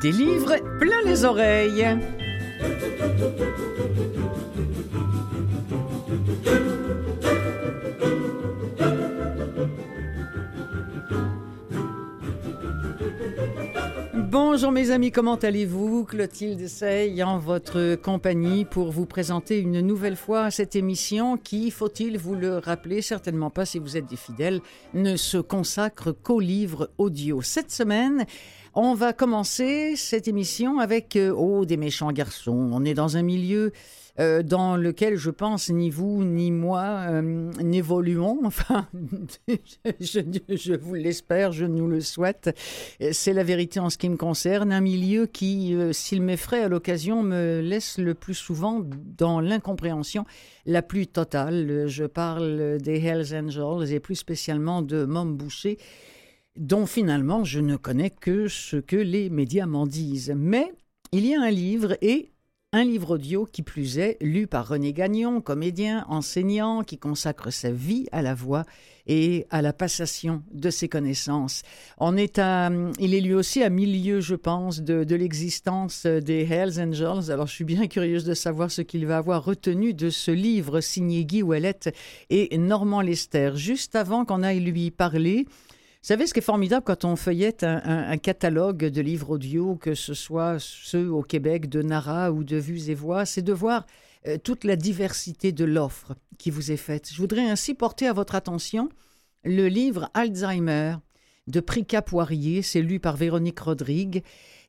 Des livres plein les oreilles. Bonjour mes amis, comment allez-vous? Clotilde Sey en votre compagnie pour vous présenter une nouvelle fois cette émission qui, faut-il vous le rappeler, certainement pas si vous êtes des fidèles, ne se consacre qu'aux livres audio. Cette semaine, on va commencer cette émission avec euh, Oh, des méchants garçons. On est dans un milieu euh, dans lequel je pense ni vous ni moi euh, n'évoluons. Enfin, je, je, vous l'espère, je nous le souhaite. C'est la vérité en ce qui me concerne. Un milieu qui, s'il m'effraie à l'occasion, me laisse le plus souvent dans l'incompréhension la plus totale. Je parle des Hells Angels et plus spécialement de Mom Boucher dont finalement je ne connais que ce que les médias m'en disent. Mais il y a un livre et un livre audio qui plus est, lu par René Gagnon, comédien, enseignant, qui consacre sa vie à la voix et à la passation de ses connaissances. On est il est lui aussi à milieu, je pense, de, l'existence des Hells Angels. Alors je suis bien curieuse de savoir ce qu'il va avoir retenu de ce livre signé Guy Ouellette et Normand Lester. Juste avant qu'on aille lui parler, savez, ce qui est formidable quand on feuillette un, catalogue de livres audio, que ce soit ceux au Québec de Nara ou de Vues et Voix, c'est de voir euh, toute la diversité de l'offre qui vous est faite. Je voudrais ainsi porter à votre attention le livre Alzheimer de Prika Poirier, c'est lu par Véronique Rodrigue.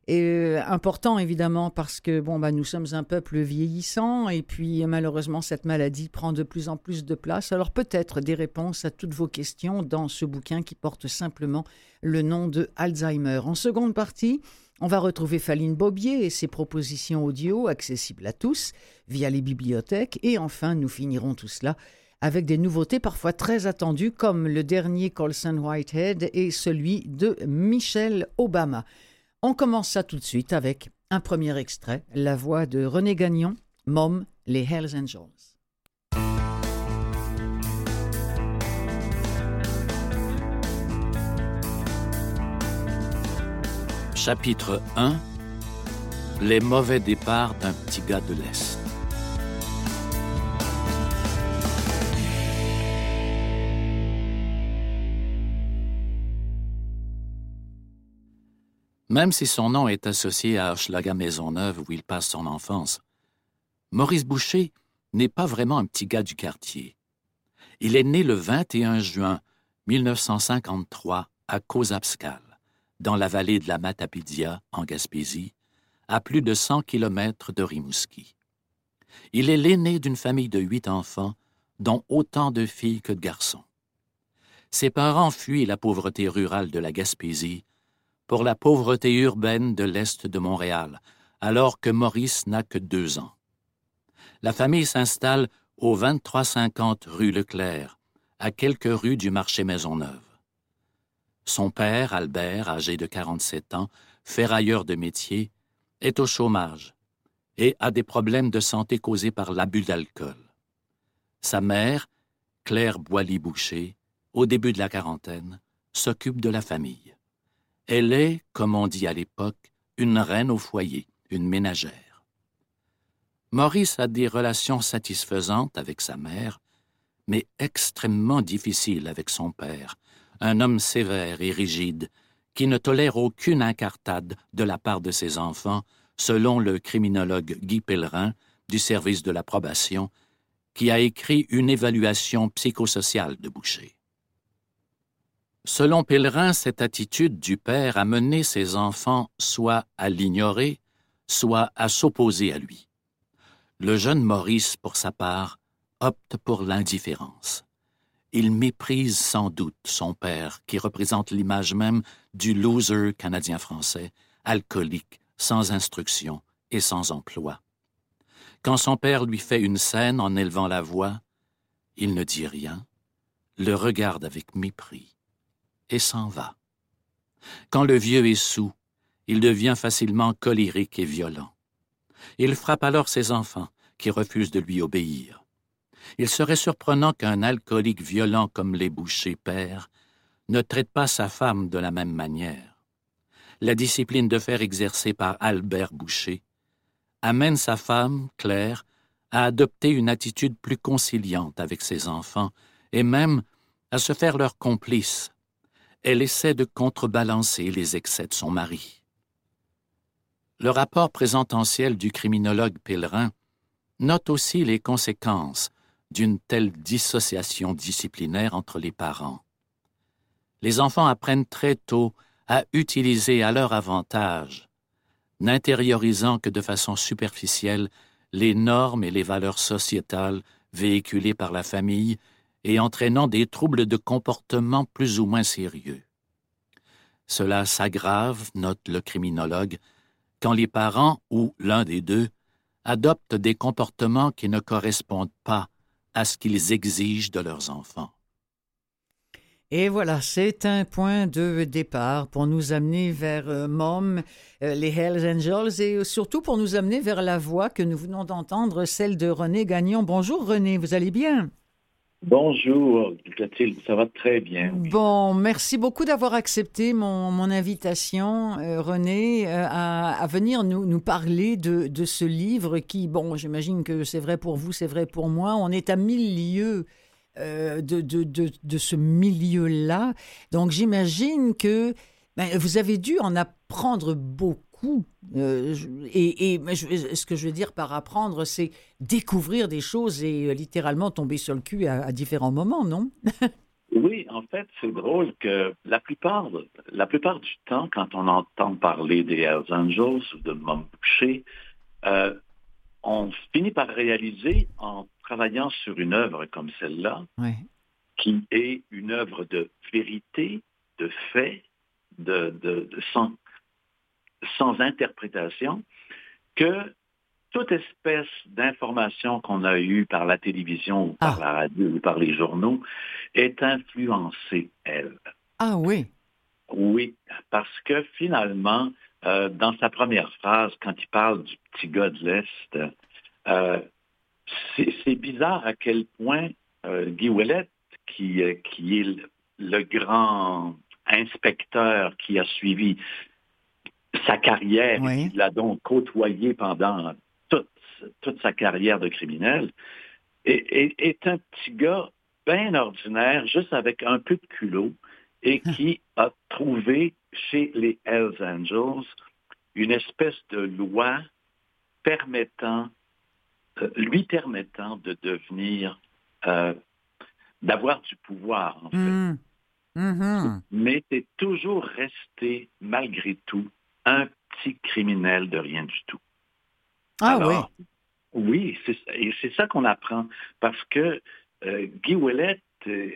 Et euh, important évidemment parce que bon bah nous sommes un peuple vieillissant et puis malheureusement cette maladie prend de plus en plus de place. Alors peut-être des réponses à toutes vos questions dans ce bouquin qui porte simplement le nom de Alzheimer. En seconde partie, on va retrouver Faline Bobier et ses propositions audio accessibles à tous via les bibliothèques et enfin nous finirons tout cela avec des nouveautés parfois très attendues comme le dernier Colson Whitehead et celui de Michelle Obama. On commence ça tout de suite avec un premier extrait, la voix de René Gagnon, Mom, les Hells Angels. Chapitre 1 Les mauvais départs d'un petit gars de l'Est. Même si son nom est associé à Hochelaga Maisonneuve où il passe son enfance, Maurice Boucher n'est pas vraiment un petit gars du quartier. Il est né le 21 juin 1953 à Kozapskal, dans la vallée de la Matapédia, en Gaspésie, à plus de 100 kilomètres de Rimouski. Il est l'aîné d'une famille de huit enfants, dont autant de filles que de garçons. Ses parents fuient la pauvreté rurale de la Gaspésie pour la pauvreté urbaine de l'Est de Montréal, alors que Maurice n'a que deux ans. La famille s'installe au 2350 rue Leclerc, à quelques rues du marché Maisonneuve. Son père, Albert, âgé de 47 ans, ferrailleur de métier, est au chômage et a des problèmes de santé causés par l'abus d'alcool. Sa mère, Claire Boilly-Boucher, au début de la quarantaine, s'occupe de la famille. Elle est, comme on dit à l'époque, une reine au foyer, une ménagère. Maurice a des relations satisfaisantes avec sa mère, mais extrêmement difficiles avec son père, un homme sévère et rigide, qui ne tolère aucune incartade de la part de ses enfants, selon le criminologue Guy Pellerin du service de la probation, qui a écrit une évaluation psychosociale de Boucher. Selon Pèlerin, cette attitude du père a mené ses enfants soit à l'ignorer, soit à s'opposer à lui. Le jeune Maurice, pour sa part, opte pour l'indifférence. Il méprise sans doute son père, qui représente l'image même du loser canadien-français, alcoolique, sans instruction et sans emploi. Quand son père lui fait une scène en élevant la voix, il ne dit rien, le regarde avec mépris et s'en va. Quand le vieux est sous, il devient facilement colérique et violent. Il frappe alors ses enfants, qui refusent de lui obéir. Il serait surprenant qu'un alcoolique violent comme les bouchers pères ne traite pas sa femme de la même manière. la discipline de fer exercée par Albert Boucher, amène sa femme, Claire, à adopter une attitude plus conciliante avec ses enfants et même à se faire leur complice. Elle essaie de contrebalancer les excès de son mari. Le rapport présententiel du criminologue pèlerin note aussi les conséquences d'une telle dissociation disciplinaire entre les parents. Les enfants apprennent très tôt à utiliser à leur avantage, n'intériorisant que de façon superficielle les normes et les valeurs sociétales véhiculées par la famille et entraînant des troubles de comportement plus ou moins sérieux. Cela s'aggrave, note le criminologue, quand les parents ou l'un des deux adoptent des comportements qui ne correspondent pas à ce qu'ils exigent de leurs enfants. Et voilà, c'est un point de départ pour nous amener vers euh, Mom, euh, les Hells Angels, et surtout pour nous amener vers la voix que nous venons d'entendre, celle de René Gagnon. Bonjour René, vous allez bien? Bonjour, Clotilde, ça va très bien. Bon, merci beaucoup d'avoir accepté mon, mon invitation, euh, René, à, à, venir nous, nous parler de, de, ce livre qui, bon, j'imagine que c'est vrai pour vous, c'est vrai pour moi. On est à mille lieues euh, de, de, de, de, ce milieu-là. Donc j'imagine que ben, vous avez dû en apprendre beaucoup. Euh, et, et ce que je veux dire par apprendre, c'est découvrir des choses et euh, littéralement tomber sur le cul à, à différents moments, non? Oui, en fait, c'est drôle que la plupart, la plupart du temps, quand on entend parler des Hells Angels ou de Mom Boucher, euh, on finit par réaliser en travaillant sur une œuvre comme celle-là, qui est une œuvre de vérité, de fait, de, de, sans, interprétation, que toute espèce d'information qu'on a eue par la télévision ou par ah. la radio ou par les journaux est influencée, elle. Ah oui. Oui, parce que finalement, euh, dans sa première phrase, quand il parle du petit gars de l'Est, euh, c'est bizarre à quel point euh, Guy Ouellet, qui, qui est le, grand inspecteur qui a suivi sa carrière, oui. qui l'a donc côtoyé pendant toute, toute sa carrière de criminel, est, un petit gars bien ordinaire, juste avec un peu de culot, et hum. qui a trouvé chez les Hells Angels une espèce de loi permettant euh, lui permettant de devenir, euh, d'avoir du pouvoir, en fait. Mmh. Mmh. Mais c'est toujours resté, malgré tout, un petit criminel de rien du tout. Ah Alors, oui. Oui, et c'est ça qu'on apprend, parce que euh, Guy Ouellet, euh,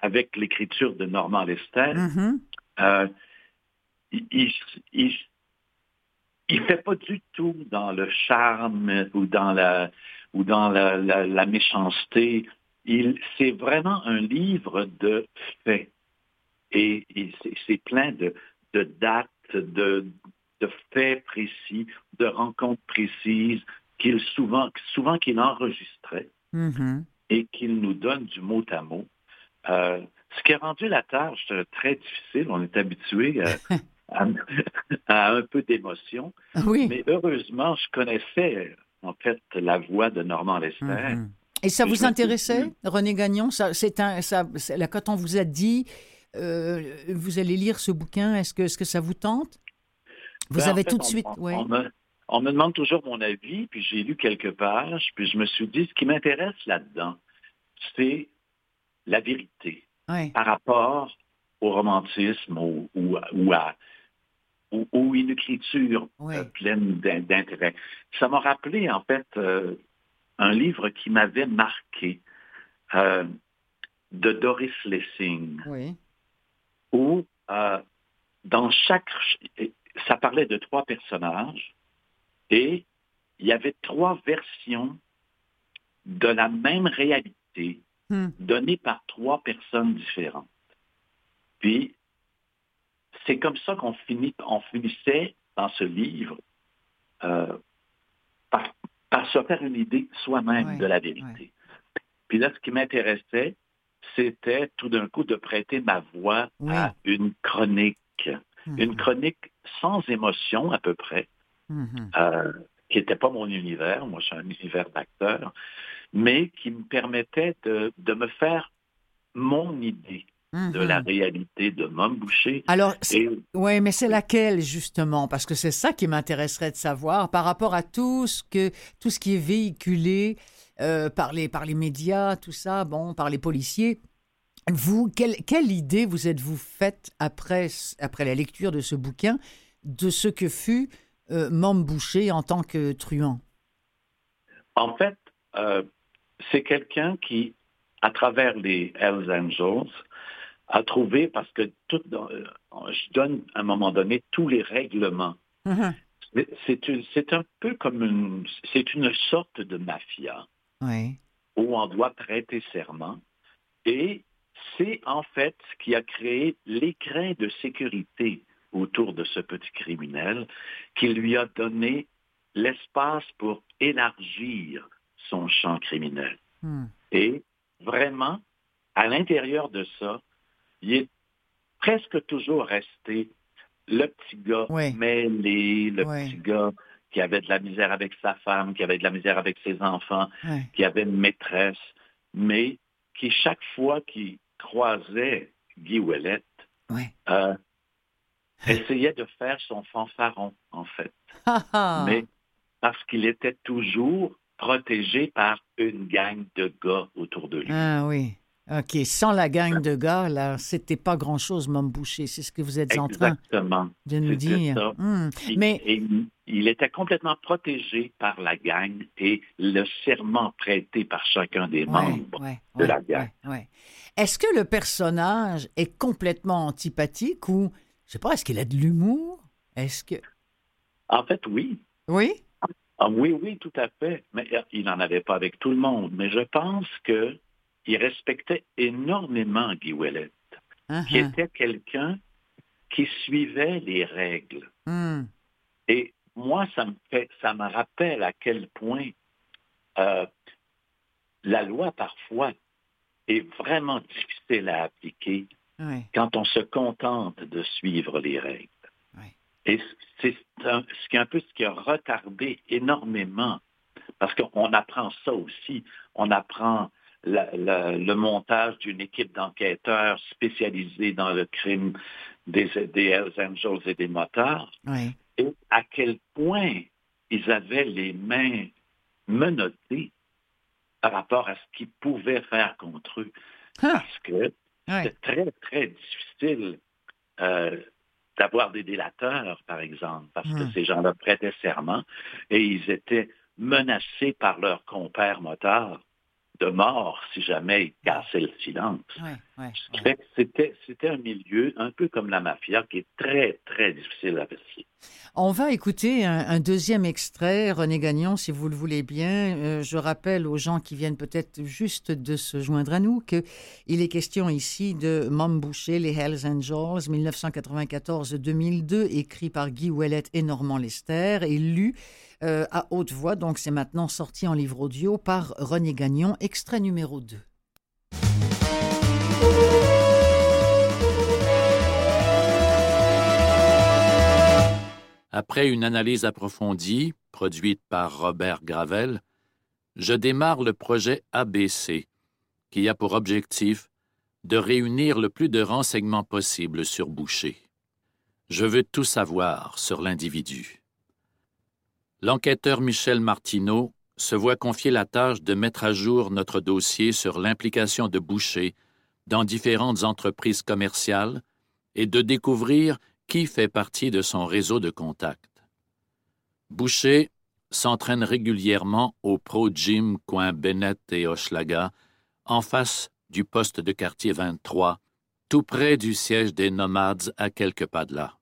avec l'écriture de Normand Lester, mmh. euh, il, il, il fait pas du tout dans le charme ou dans la ou dans la, la, la méchanceté. Il c'est vraiment un livre de faits et, et c'est plein de, de dates, de, de faits précis, de rencontres précises qu'il souvent souvent qu'il enregistrait mm-hmm. et qu'il nous donne du mot à mot. Euh, ce qui a rendu la tâche très difficile. On est habitué à, à, un peu d'émotion. Oui. Mais heureusement, je connaissais en fait la voix de Normand Lester. Mm-hmm. Et ça vous intéressait, René Gagnon? Ça, c'est un, ça, là, Quand on vous a dit, euh, vous allez lire ce bouquin, est-ce que, est-ce que ça vous tente? Vous ben, avez fait, tout de suite... On, ouais. on, me, on, me, demande toujours mon avis, puis j'ai lu quelques pages, puis je me suis dit, ce qui m'intéresse là-dedans, c'est la vérité ouais. par rapport au romantisme ou, ou, ou à, ou, ou, une écriture oui. euh, pleine d'intérêt. Ça m'a rappelé, en fait, euh, un livre qui m'avait marqué euh, de Doris Lessing, oui. Où euh, dans chaque... Ça parlait de trois personnages et il y avait trois versions de la même réalité hmm. donnée par trois personnes différentes. Puis, c'est comme ça qu'on finit, on finissait dans ce livre euh, par, par, se faire une idée soi-même de la vérité. Puis là, ce qui m'intéressait, c'était tout d'un coup de prêter ma voix oui. à une chronique Mhm. Une chronique sans émotion à peu près, mhm. euh, qui n'était pas mon univers, moi je suis un univers d'acteur, mais qui me permettait de, de me faire mon idée de la mhm. réalité de Mom Boucher. Alors, oui, mais c'est laquelle justement? Parce que c'est ça qui m'intéresserait de savoir par rapport à tout ce que tout ce qui est véhiculé euh, par les par les médias, tout ça, bon, par les policiers. Vous, quelle, quelle idée vous êtes-vous faite après après la lecture de ce bouquin de ce que fut euh, Boucher en tant que truand? En fait, euh, c'est quelqu'un qui, à travers les Hells Angels, a trouvé, parce que tout, euh, je donne à un moment donné tous les règlements. C'est un peu comme une, c'est une sorte de mafia où on doit prêter serment. Et c'est en fait ce qui a créé l'écrin de sécurité autour de ce petit criminel qui lui a donné l'espace pour élargir son champ criminel. Mm. Et vraiment, à l'intérieur de ça, il est presque toujours resté le petit gars mêlé, le petit gars qui avait de la misère avec sa femme, qui avait de la misère avec ses enfants, qui avait une maîtresse, mais qui chaque fois qu'il croisait Guy Ouellette, euh, essayait de faire son fanfaron, en fait. mais parce qu'il était toujours protégé par une gang de gars autour de lui. Ah oui. OK. Sans la gang de gars, là, c'était pas grand-chose, Mom Boucher. C'est ce que vous êtes en train de nous dire. Hmm. Mais il, était complètement protégé par la gang et le serment prêté par chacun des membres de la gang. Est-ce que le personnage est complètement antipathique ou, je sais pas, est-ce qu'il a de l'humour? Est-ce que... En fait, oui. Oui? Ah, oui, oui, tout à fait. Mais euh, il n'en avait pas avec tout le monde. Mais je pense que il respectait énormément Guy Ouellet, uh-huh. qui était quelqu'un qui suivait les règles. Hmm. Et moi, ça me fait, ça me rappelle à quel point euh, la loi parfois est vraiment difficile à appliquer quand on se contente de suivre les règles. Et c'est ce un peu ce qui a retardé énormément, parce qu'on apprend ça aussi. On apprend le montage d'une équipe d'enquêteurs spécialisés dans le crime des, des Hells Angels et des motards, et à quel point ils avaient les mains menottées par rapport à ce qu'ils pouvaient faire contre eux. Ah. Parce que c'est très, très difficile euh, d'avoir des délateurs, par exemple, parce que hmm. ces gens-là prêtaient serment et ils étaient menacés par leurs compères motards de mort si jamais il cassait le silence. c'était, c'était un milieu un peu comme la mafia qui est très, très difficile à passer. On va écouter un, deuxième extrait, René Gagnon, si vous le voulez bien. Euh, je rappelle aux gens qui viennent peut-être juste de se joindre à nous qu'il est question ici de Mom Boucher, les Hells Angels, 1994-2002, écrit par Guy Ouellet et Normand Lester, et lu euh, à haute voix. Donc, c'est maintenant sorti en livre audio par René Gagnon, extrait numéro 2. Après une analyse approfondie, produite par Robert Gravel, je démarre le projet ABC, qui a pour objectif de réunir le plus de renseignements possible sur Boucher. Je veux tout savoir sur l'individu l'enquêteur Michel Martineau se voit confier la tâche de mettre à jour notre dossier sur l'implication de Boucher dans différentes entreprises commerciales et de découvrir qui fait partie de son réseau de contacts. Boucher s'entraîne régulièrement au Pro Gym coin Bennett et Hochelaga, en face du poste de quartier 23, tout près du siège des Nomades à quelques pas de là.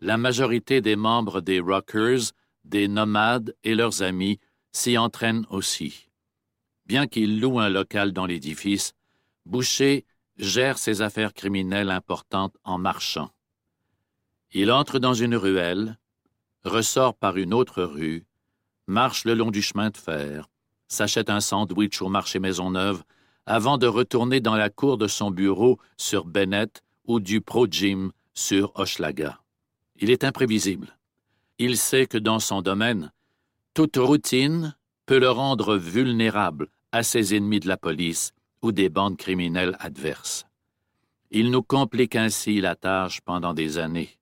La majorité des membres des Rockers des nomades et leurs amis s'y entraînent aussi. Bien qu'il loue un local dans l'édifice, Boucher gère ses affaires criminelles importantes en marchant. Il entre dans une ruelle, ressort par une autre rue, marche le long du chemin de fer, s'achète un sandwich au marché Maisonneuve avant de retourner dans la cour de son bureau sur Bennett ou du Pro Gym sur Hochelaga. Il est imprévisible. Il sait que dans son domaine, toute routine peut le rendre vulnérable à ses ennemis de la police ou des bandes criminelles adverses. Il nous complique ainsi la tâche pendant des années.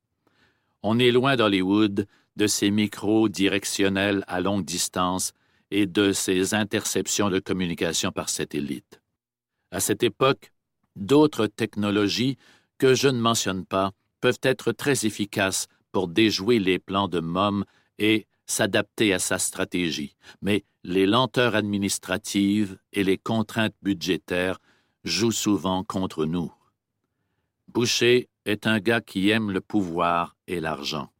On est loin d'Hollywood, de ses micros directionnels à longue distance et de ses interceptions de communication par satellite. À cette époque, d'autres technologies que je ne mentionne pas peuvent être très efficaces pour déjouer les plans de Mom et s'adapter à sa stratégie, mais les lenteurs administratives et les contraintes budgétaires jouent souvent contre nous. Boucher est un gars qui aime le pouvoir et l'argent.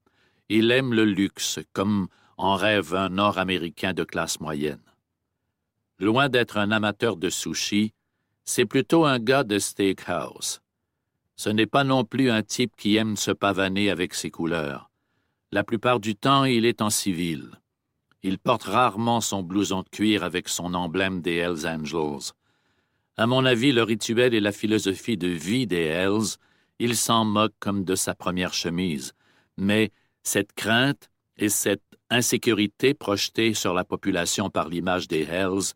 Il aime le luxe, comme en rêve un Nord-Américain de classe moyenne. Loin d'être un amateur de sushi, c'est plutôt un gars de steakhouse. Ce n'est pas non plus un type qui aime se pavaner avec ses couleurs. La plupart du temps, il est en civil. Il porte rarement son blouson de cuir avec son emblème des Hells Angels. À mon avis, le rituel et la philosophie de vie des Hells, il s'en moque comme de sa première chemise. Mais cette crainte et cette insécurité projetée sur la population par l'image des Hells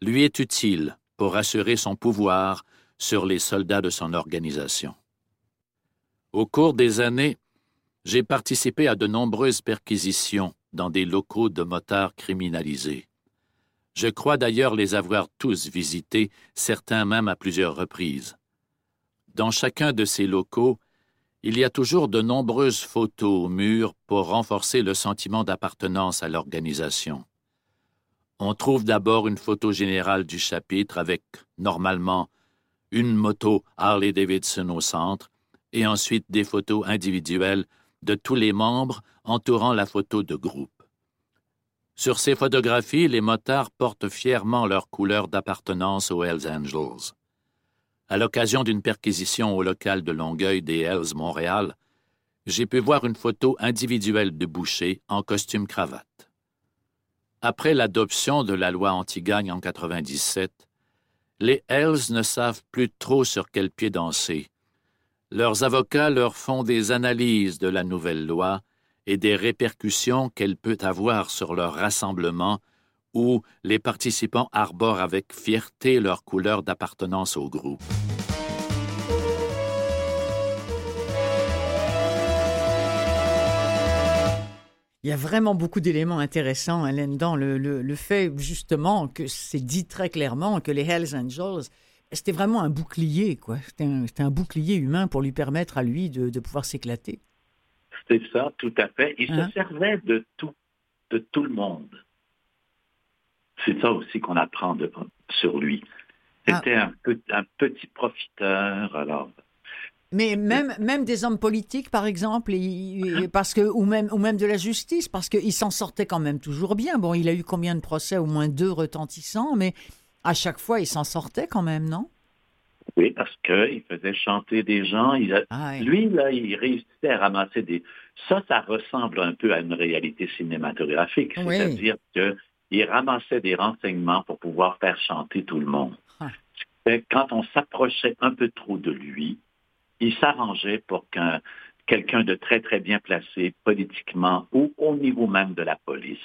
lui est utile pour assurer son pouvoir sur les soldats de son organisation. Au cours des années, j'ai participé à de nombreuses perquisitions dans des locaux de motards criminalisés. Je crois d'ailleurs les avoir tous visités, certains même à plusieurs reprises. Dans chacun de ces locaux, il y a toujours de nombreuses photos au mur pour renforcer le sentiment d'appartenance à l'organisation. On trouve d'abord une photo générale du chapitre avec, normalement, une moto Harley-Davidson au centre, et ensuite des photos individuelles de tous les membres entourant la photo de groupe. Sur ces photographies, les motards portent fièrement leur couleur d'appartenance aux Hells Angels. À l'occasion d'une perquisition au local de Longueuil des Hells Montréal, j'ai pu voir une photo individuelle de Boucher en costume cravate. Après l'adoption de la loi anti-gagne en 97, les Hells ne savent plus trop sur quel pied danser. Leurs avocats leur font des analyses de la nouvelle loi et des répercussions qu'elle peut avoir sur leur rassemblement où les participants arborent avec fierté leur couleur d'appartenance au groupe. Il y a vraiment beaucoup d'éléments intéressants, Hélène, dans le, fait justement que c'est dit très clairement que les Hells Angels, c'était vraiment un bouclier, quoi. C'était un, bouclier humain pour lui permettre à lui de, pouvoir s'éclater. C'est ça, tout à fait. Il se hein? servait de tout, de tout le monde. C'est ça aussi qu'on apprend sur lui. C'était ah. un, petit profiteur, alors. Mais même, même des hommes politiques, par exemple, parce que, ou, même, ou même de la justice, parce qu'il s'en sortait quand même toujours bien. Bon, il a eu combien de procès? Au moins deux retentissants, mais à chaque fois, il s'en sortait quand même, non? Oui, parce qu'il faisait chanter des gens. Ah lui, là, il réussissait à ramasser des... Ça, ça ressemble un peu à une réalité cinématographique. C'est-à-dire que il ramassait des renseignements pour pouvoir faire chanter tout le monde. Ah. Quand on s'approchait un peu trop de lui, il s'arrangeait pour qu'un quelqu'un de très, très bien placé politiquement ou au niveau même de la police,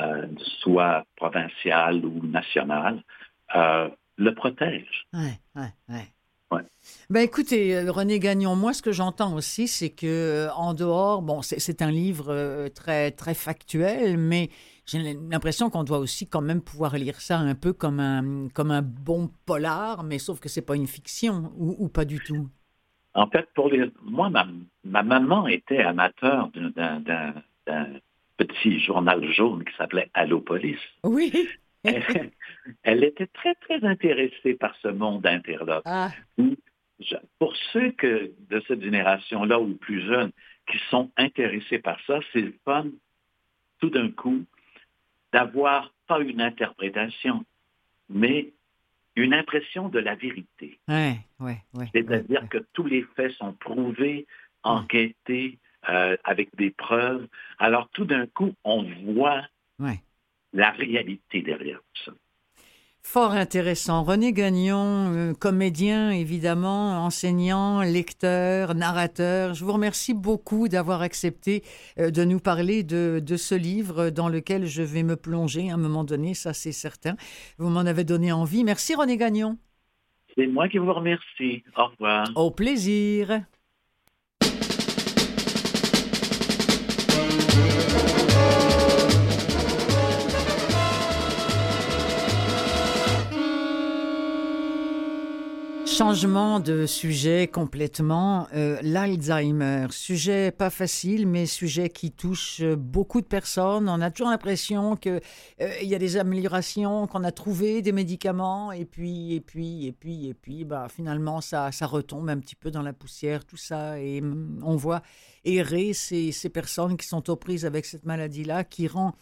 euh, soit provincial ou national, euh, le protège. Ben écoutez, euh, René Gagnon, moi ce que j'entends aussi, c'est que en dehors, bon, c'est un livre très très factuel, mais j'ai l'impression qu'on doit aussi quand même pouvoir lire ça un peu comme un, comme un bon polar, mais sauf que c'est pas une fiction ou, pas du tout. En fait, pour les, moi, ma, ma maman était amateur d'un petit journal jaune qui s'appelait Allopolis. Oui. elle, était très, très intéressée par ce monde interlope. Ah. Pour ceux que, de cette génération-là ou plus jeunes qui sont intéressés par ça, c'est le fun tout d'un coup d'avoir pas une interprétation, mais une impression de la vérité. Ouais, ouais, C'est-à-dire que tous les faits sont prouvés, enquêtés, euh, avec des preuves. Alors tout d'un coup, on voit la réalité derrière ça. Fort intéressant. René Gagnon, euh, comédien évidemment, enseignant, lecteur, narrateur. Je vous remercie beaucoup d'avoir accepté euh, de nous parler de, de, ce livre dans lequel je vais me plonger à un moment donné, ça c'est certain. Vous m'en avez donné envie. Merci René Gagnon. C'est moi qui vous remercie. Au revoir. Au plaisir. Changement de sujet complètement. Euh, L'Alzheimer, sujet pas facile, mais sujet qui touche beaucoup de personnes. On a toujours l'impression qu'il euh, y a des améliorations, qu'on a trouvé des médicaments, et puis, et puis, et puis, et puis, bah, finalement, ça, ça retombe un petit peu dans la poussière, tout ça, et mm, on voit errer ces, ces personnes qui sont aux prises avec cette maladie-là, qui rend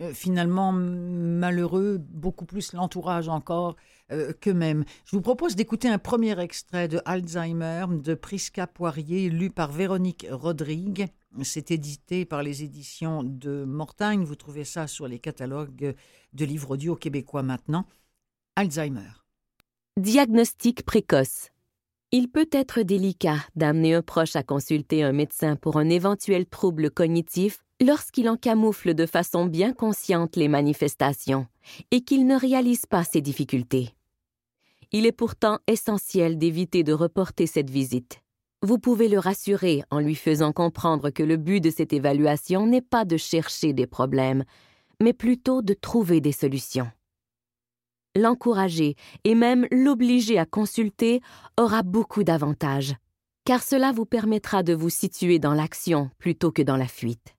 euh, finalement malheureux, beaucoup plus l'entourage encore euh, qu'eux-mêmes. Je vous propose d'écouter un premier extrait de Alzheimer de Prisca Poirier, lu par Véronique Rodrigue. C'est édité par les éditions de Mortagne. Vous trouvez ça sur les catalogues de livres audio québécois maintenant. Alzheimer. Diagnostic précoce. Il peut être délicat d'amener un proche à consulter un médecin pour un éventuel trouble cognitif lorsqu'il en camoufle de façon bien consciente les manifestations et qu'il ne réalise pas ses difficultés. Il est pourtant essentiel d'éviter de reporter cette visite. Vous pouvez le rassurer en lui faisant comprendre que le but de cette évaluation n'est pas de chercher des problèmes, mais plutôt de trouver des solutions. L'encourager et même l'obliger à consulter aura beaucoup d'avantages, car cela vous permettra de vous situer dans l'action plutôt que dans la fuite.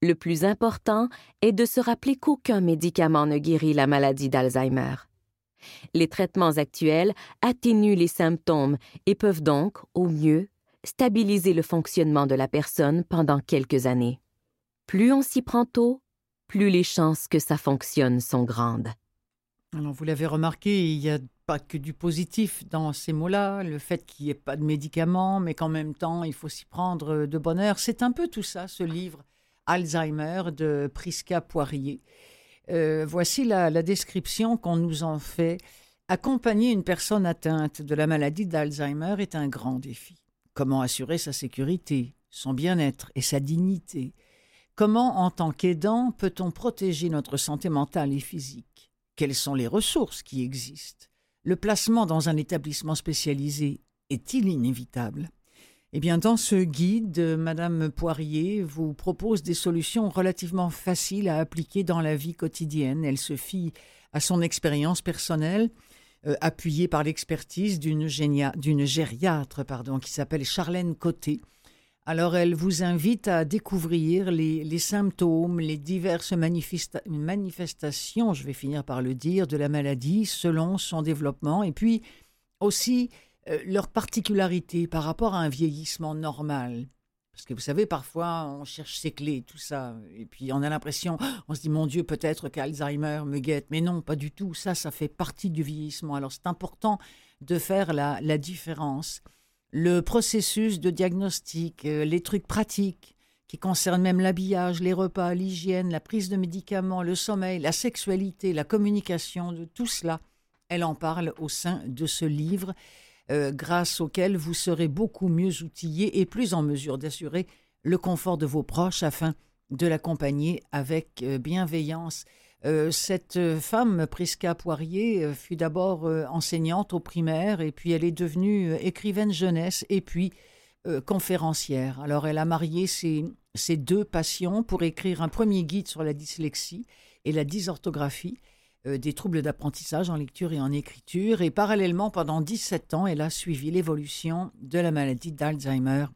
Le plus important est de se rappeler qu'aucun médicament ne guérit la maladie d'Alzheimer. Les traitements actuels atténuent les symptômes et peuvent donc, au mieux, stabiliser le fonctionnement de la personne pendant quelques années. Plus on s'y prend tôt, plus les chances que ça fonctionne sont grandes. Alors, vous l'avez remarqué, il n'y a pas que du positif dans ces mots-là, le fait qu'il n'y ait pas de médicaments, mais qu'en même temps, il faut s'y prendre de bonheur. C'est un peu tout ça, ce livre. Alzheimer de Prisca Poirier. Euh, voici la, la description qu'on nous en fait. Accompagner une personne atteinte de la maladie d'Alzheimer est un grand défi. Comment assurer sa sécurité, son bien-être et sa dignité? Comment, en tant qu'aidant, peut-on protéger notre santé mentale et physique? Quelles sont les ressources qui existent? Le placement dans un établissement spécialisé est-il inévitable? Eh bien, dans ce guide, Madame Poirier vous propose des solutions relativement faciles à appliquer dans la vie quotidienne. Elle se fie à son expérience personnelle, euh, appuyée par l'expertise d'une, gériatre pardon, qui s'appelle Charlène Côté. Alors, elle vous invite à découvrir les, les symptômes, les diverses manifestations, je vais finir par le dire, de la maladie selon son développement, et puis aussi euh, leur particularité par rapport à un vieillissement normal. Parce que vous savez, parfois, on cherche ses clés, tout ça, et puis on a l'impression, on se dit, mon Dieu, peut-être qu'Alzheimer me guette. Mais non, pas du tout. Ça, ça fait partie du vieillissement. Alors, c'est important de faire la, la, différence. Le processus de diagnostic, euh, les trucs pratiques qui concernent même l'habillage, les repas, l'hygiène, la prise de médicaments, le sommeil, la sexualité, la communication, de tout cela, elle en parle au sein de ce livre. Euh, grâce auquel vous serez beaucoup mieux outillé et plus en mesure d'assurer le confort de vos proches afin de l'accompagner avec euh, bienveillance. Euh, cette femme, Prisca Poirier, fut d'abord enseignante au primaire et puis elle est devenue écrivaine jeunesse et puis conférencière. Alors elle a marié ses, ses deux passions pour écrire un premier guide sur la dyslexie et la dysorthographie des troubles d'apprentissage en lecture et en écriture. Et parallèlement, pendant 17 ans, elle a suivi l'évolution de la maladie d'Alzheimer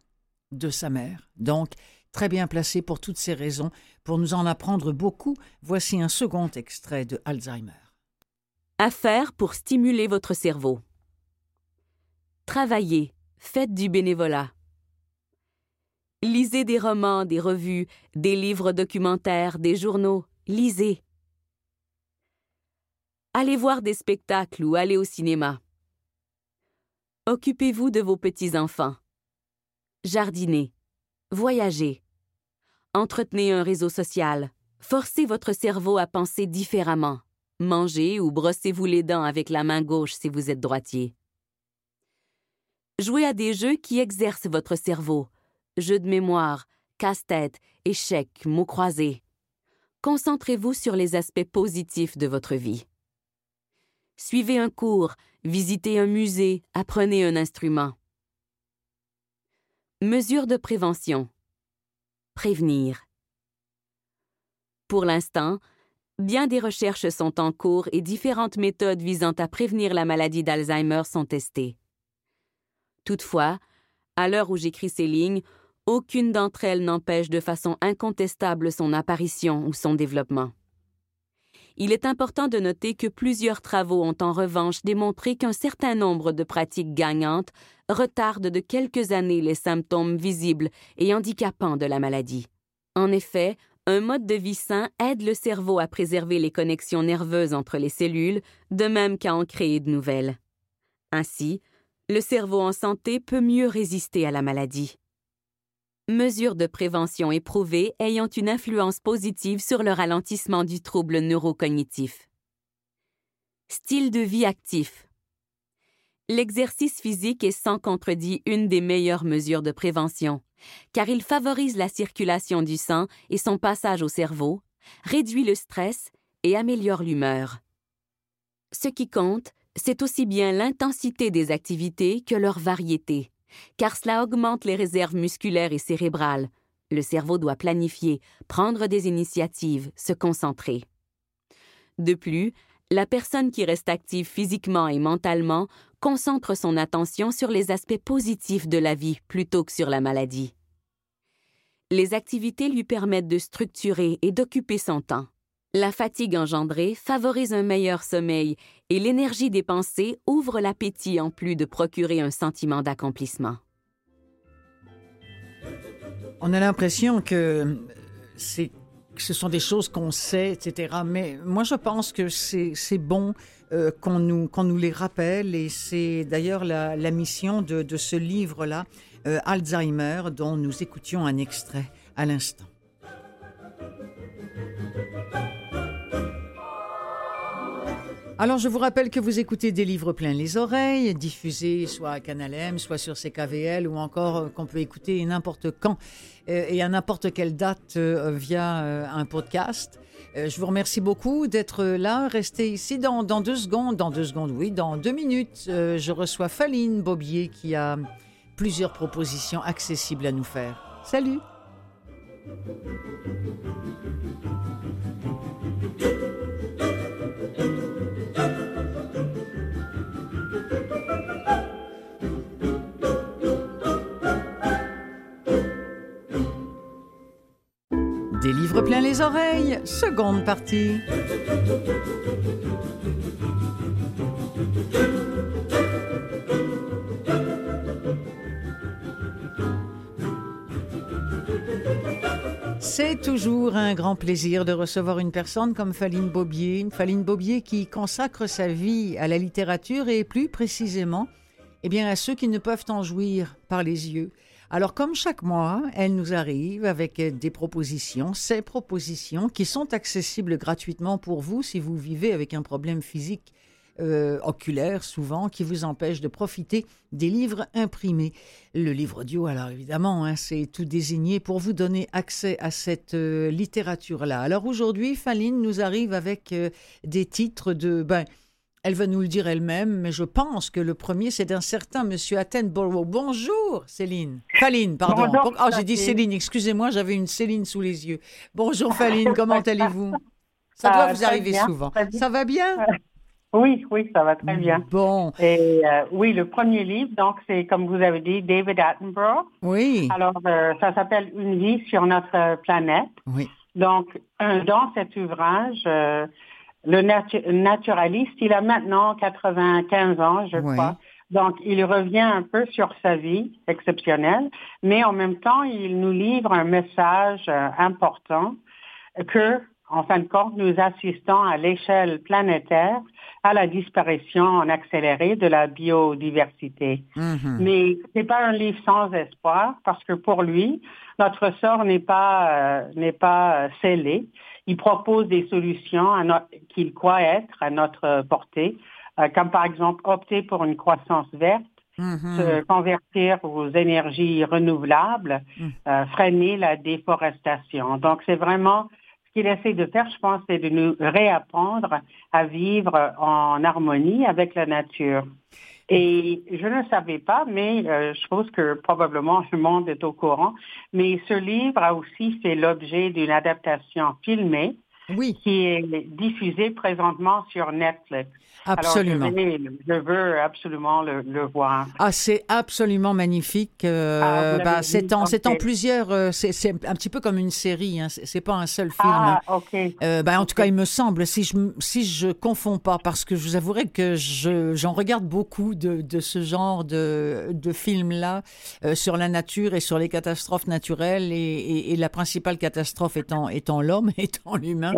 de sa mère. Donc, très bien placée pour toutes ces raisons. Pour nous en apprendre beaucoup, voici un second extrait de Alzheimer. Affaires pour stimuler votre cerveau. Travaillez, faites du bénévolat. Lisez des romans, des revues, des livres documentaires, des journaux. Lisez. Allez voir des spectacles ou allez au cinéma. Occupez-vous de vos petits-enfants. Jardinez. Voyagez. Entretenez un réseau social. Forcez votre cerveau à penser différemment. Mangez ou brossez-vous les dents avec la main gauche si vous êtes droitier. Jouez à des jeux qui exercent votre cerveau. Jeux de mémoire, casse-tête, échecs, mots croisés. Concentrez-vous sur les aspects positifs de votre vie. Suivez un cours, visitez un musée, apprenez un instrument. Mesures de prévention. Prévenir. Pour l'instant, bien des recherches sont en cours et différentes méthodes visant à prévenir la maladie d'Alzheimer sont testées. Toutefois, à l'heure où j'écris ces lignes, aucune d'entre elles n'empêche de façon incontestable son apparition ou son développement. Il est important de noter que plusieurs travaux ont en revanche démontré qu'un certain nombre de pratiques gagnantes retardent de quelques années les symptômes visibles et handicapants de la maladie. En effet, un mode de vie sain aide le cerveau à préserver les connexions nerveuses entre les cellules, de même qu'à en créer de nouvelles. Ainsi, le cerveau en santé peut mieux résister à la maladie mesures de prévention éprouvées ayant une influence positive sur le ralentissement du trouble neurocognitif. Style de vie actif. L'exercice physique est sans contredit une des meilleures mesures de prévention, car il favorise la circulation du sang et son passage au cerveau, réduit le stress et améliore l'humeur. Ce qui compte, c'est aussi bien l'intensité des activités que leur variété car cela augmente les réserves musculaires et cérébrales. Le cerveau doit planifier, prendre des initiatives, se concentrer. De plus, la personne qui reste active physiquement et mentalement concentre son attention sur les aspects positifs de la vie plutôt que sur la maladie. Les activités lui permettent de structurer et d'occuper son temps. La fatigue engendrée favorise un meilleur sommeil et l'énergie dépensée ouvre l'appétit en plus de procurer un sentiment d'accomplissement. On a l'impression que ce sont des choses qu'on sait, etc. Mais moi, je pense que c'est bon euh, qu'on nous, nous les rappelle et c'est d'ailleurs la, mission de, ce livre-là, euh, Alzheimer, dont nous écoutions un extrait à l'instant. Alors, je vous rappelle que vous écoutez des livres pleins les oreilles, diffusés soit à Canal M, soit sur CKVL, ou encore euh, qu'on peut écouter n'importe quand euh, et à n'importe quelle date euh, via un podcast. Je vous remercie beaucoup d'être là. Restez ici dans, deux secondes. Dans deux secondes, oui, dans deux minutes. Je reçois Faline Bobier qui a plusieurs propositions accessibles à nous faire. Salut! Des livres plein les oreilles, seconde partie. C'est toujours un grand plaisir de recevoir une personne comme Faline Bobier, Faline Bobier qui consacre sa vie à la littérature et plus précisément eh bien, à ceux qui ne peuvent en jouir par les yeux. Alors, comme chaque mois, elle nous arrive avec des propositions, ces propositions qui sont accessibles gratuitement pour vous si vous vivez avec un problème physique euh, oculaire souvent qui vous empêche de profiter des livres imprimés. Le livre audio, alors évidemment, hein, c'est tout désigné pour vous donner accès à cette euh, littérature-là. Alors aujourd'hui, Faline nous arrive avec euh, des titres de... Ben, elle va nous le dire elle-même, mais je pense que le premier, c'est d'un certain Monsieur Attenborough. Bonjour, Céline. Faline, pardon. oh, j'ai dit Céline, excusez-moi, j'avais une Céline sous les yeux. Bonjour, Faline, comment allez-vous? Ça doit vous arriver souvent. Ça va bien? Oui, oui, ça va très bien. Bon. Et euh, oui, le premier livre, donc, c'est, comme vous avez dit, David Attenborough. Oui. Alors, euh, ça s'appelle Une vie sur notre planète. Oui. Donc, dans cet ouvrage, le naturaliste, il a maintenant 95 ans, je crois. Donc, il revient un peu sur sa vie exceptionnelle, mais en même temps, il nous livre un message euh, important que en fin de compte, nous assistons à l'échelle planétaire à la disparition en accéléré de la biodiversité. Mm-hmm. Mais c'est pas un livre sans espoir parce que pour lui, notre sort n'est pas euh, n'est pas scellé. Il propose des solutions qu'il croit être à notre portée, euh, comme par exemple opter pour une croissance verte, mm-hmm. se convertir aux énergies renouvelables, euh, freiner la déforestation. Donc c'est vraiment ce qu'il essaie de faire, je pense, c'est de nous réapprendre à vivre en harmonie avec la nature. Et je ne savais pas, mais euh, je pense que probablement le monde est au courant. Mais ce livre a aussi fait l'objet d'une adaptation filmée oui. qui est diffusée présentement sur Netflix. Absolument. je, veux absolument le, voir. Ah, c'est absolument magnifique. Euh, ah, bah, c'est en, plusieurs. Euh, c'est un petit peu comme une série. Hein, c'est pas un seul film. Ah, ok. Euh, bah, en tout cas, il me semble, si je si je confonds pas, parce que je vous avouerai que je j'en regarde beaucoup de, de ce genre de de films là sur la nature et sur les catastrophes naturelles et, et, la principale catastrophe étant étant l'homme, étant l'humain.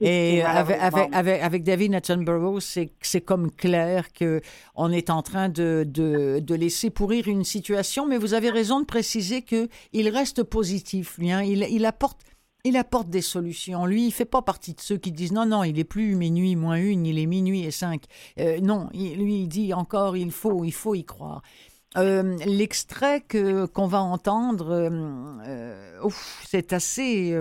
Et avec, avec, avec David Attenborough, c'est comme clair que on est en train de, de, laisser pourrir une situation, mais vous avez raison de préciser que il reste positif, lui. Hein. Il, il apporte il apporte des solutions. Lui, il fait pas partie de ceux qui disent non, non, il est plus minuit moins une, il est minuit et cinq. Euh, non, lui, il dit encore, il faut, il faut y croire. Euh, l'extrait que qu'on va entendre, euh, euh, c'est assez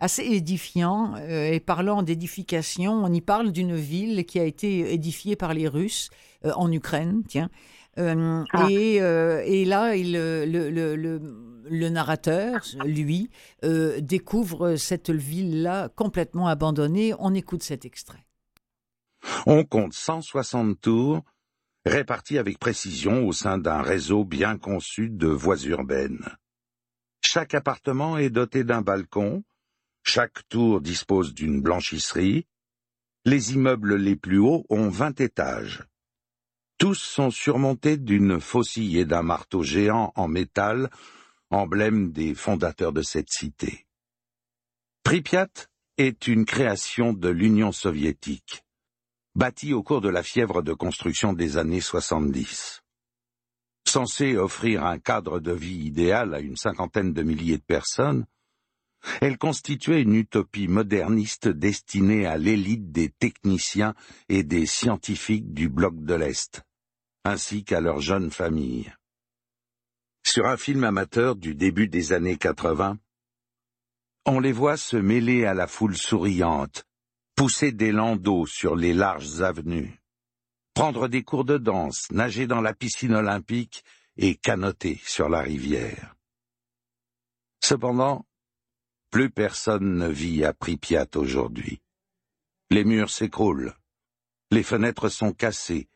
assez édifiant. et parlant d'édification, on y parle d'une ville qui a été édifiée par les Russes en Ukraine, tiens. Ah. et, et, là, il, le, le, le, le, narrateur, lui, découvre cette ville-là complètement abandonnée. On écoute cet extrait. On compte 160 tours répartis avec précision au sein d'un réseau bien conçu de voies urbaines. Chaque appartement est doté d'un balcon, chaque tour dispose d'une blanchisserie, les immeubles les plus hauts ont vingt étages. Tous sont surmontés d'une faucille et d'un marteau géant en métal, emblème des fondateurs de cette cité. Pripyat est une création de l'Union soviétique bâti au cours de la fièvre de construction des années 70. Censée offrir un cadre de vie idéal à une cinquantaine de milliers de personnes, elle constituait une utopie moderniste destinée à l'élite des techniciens et des scientifiques du bloc de l'Est, ainsi qu'à leurs jeunes familles. Sur un film amateur du début des années 80, on les voit se mêler à la foule souriante, pousser des landaux sur les larges avenues, prendre des cours de danse, nager dans la piscine olympique et canoter sur la rivière. Cependant, plus personne ne vit à Pripyat aujourd'hui. Les murs s'écroulent, les fenêtres sont cassées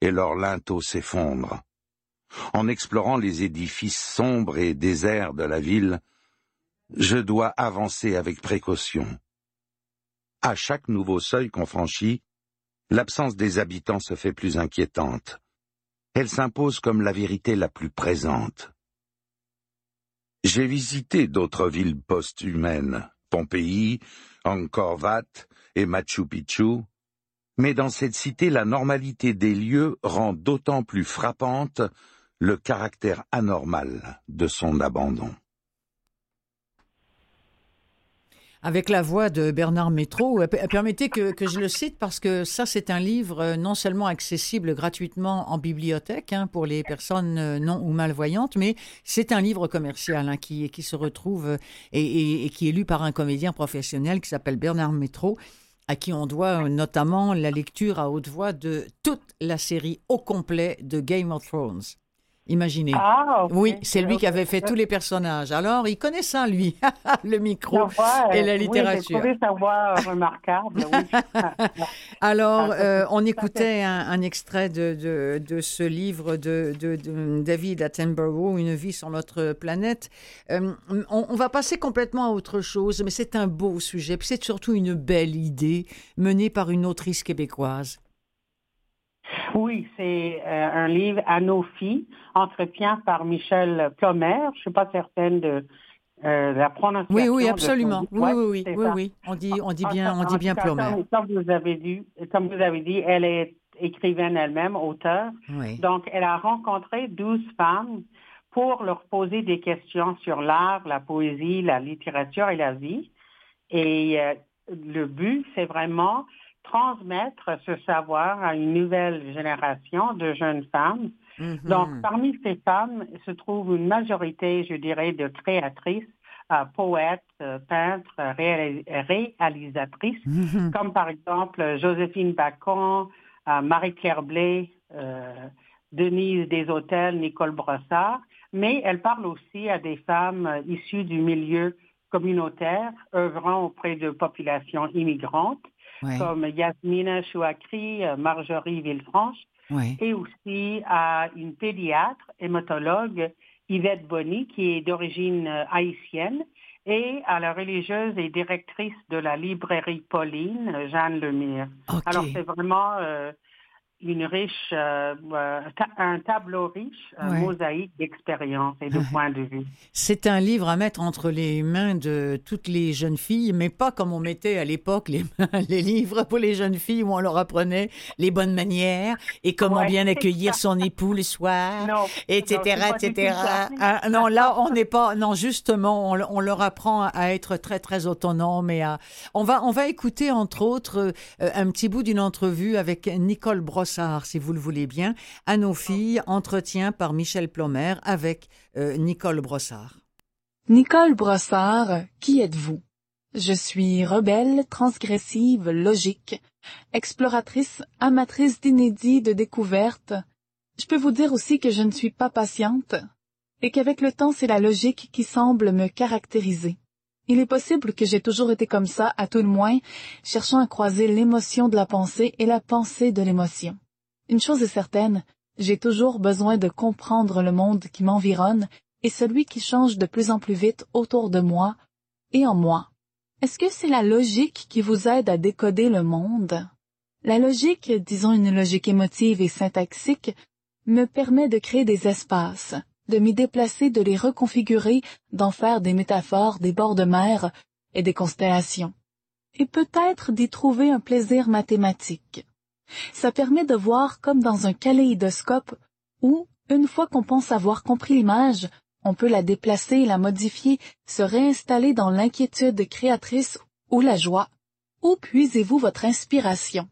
et leurs linteaux s'effondrent. En explorant les édifices sombres et déserts de la ville, je dois avancer avec précaution. À chaque nouveau seuil qu'on franchit, l'absence des habitants se fait plus inquiétante. Elle s'impose comme la vérité la plus présente. J'ai visité d'autres villes post-humaines, Pompéi, Angkor et Machu Picchu, mais dans cette cité la normalité des lieux rend d'autant plus frappante le caractère anormal de son abandon avec la voix de Bernard Métro. Euh, permettez que, je le cite parce que ça, c'est un livre euh, non seulement accessible gratuitement en bibliothèque hein, pour les personnes euh, non ou malvoyantes, mais c'est un livre commercial hein, qui, qui se retrouve et, qui est lu par un comédien professionnel qui s'appelle Bernard Métro à qui on doit notamment la lecture à haute voix de toute la série au complet de Game of Thrones. Imaginez. Ah, oui, c'est lui qui avait fait tous les personnages. Alors, il connaît ça, lui, le micro et la littérature. Oui, sa voix remarquable. Alors, euh, on écoutait un, extrait de, de, ce livre de, de, David Attenborough, Une vie sur notre planète. Euh, on, on, va passer complètement à autre chose, mais c'est un beau sujet. Puis c'est surtout une belle idée menée par une autrice québécoise. Oui, c'est euh, un livre à nos filles, entretien par Michel Plomer. Je suis pas certaine de la prononciation. Oui, oui, absolument. Oui, oui, oui, oui, On dit, on dit bien, on dit bien Plomer. Comme, vous avez dit, comme vous avez dit, elle est écrivaine elle-même, auteur. Donc, elle a rencontré 12 femmes pour leur poser des questions sur l'art, la poésie, la littérature et la vie. Et euh, le but, c'est vraiment transmettre ce savoir à une nouvelle génération de jeunes femmes. Mm-hmm. Donc, parmi ces femmes se trouve une majorité, je dirais, de créatrices, euh, poètes, euh, peintres, réalisatrices, mm-hmm. comme par exemple Joséphine Bacon, Marie-Claire Blais, Denise Deshôtels, Nicole Brossard, mais elle parle aussi à des femmes issues du milieu communautaire œuvrant auprès de populations immigrantes, comme Yasmina Chouakri, Marjorie Villefranche, et aussi à une pédiatre, hématologue, Yvette Bonny, qui est d'origine haïtienne, et à la religieuse et directrice de la librairie Pauline, Jeanne Lemire. Alors, c'est vraiment euh, une riche, euh, euh, un tableau riche, un mosaïque d'expériences et de points de vue. C'est un livre à mettre entre les mains de toutes les jeunes filles, mais pas comme on mettait à l'époque les, les livres pour les jeunes filles où on leur apprenait les bonnes manières et comment bien accueillir son époux le soir, etc., etc. Ah, non, là on n'est pas, non justement, on, leur apprend à être très très autonome et à. On va on va écouter entre autres euh, un petit bout d'une entrevue avec Nicole Bross si vous le voulez bien, à nos filles, entretien par Michel Plomer avec euh, Nicole Brossard. Nicole Brossard, qui êtes-vous? Je suis rebelle, transgressive, logique, exploratrice, amatrice d'inédits, de découvertes. Je peux vous dire aussi que je ne suis pas patiente, et qu'avec le temps c'est la logique qui semble me caractériser. Il est possible que j'ai toujours été comme ça, à tout le moins, cherchant à croiser l'émotion de la pensée et la pensée de l'émotion. Une chose est certaine, j'ai toujours besoin de comprendre le monde qui m'environne et celui qui change de plus en plus vite autour de moi et en moi. Est-ce que c'est la logique qui vous aide à décoder le monde? La logique, disons une logique émotive et syntaxique, me permet de créer des espaces, de m'y déplacer, de les reconfigurer, d'en faire des métaphores, des bords de mer et des constellations. Et peut-être d'y trouver un plaisir mathématique. Ça permet de voir comme dans un kaléidoscope où, une fois qu'on pense avoir compris l'image, on peut la déplacer, la modifier, se réinstaller dans l'inquiétude créatrice ou la joie. Où puisez-vous votre inspiration?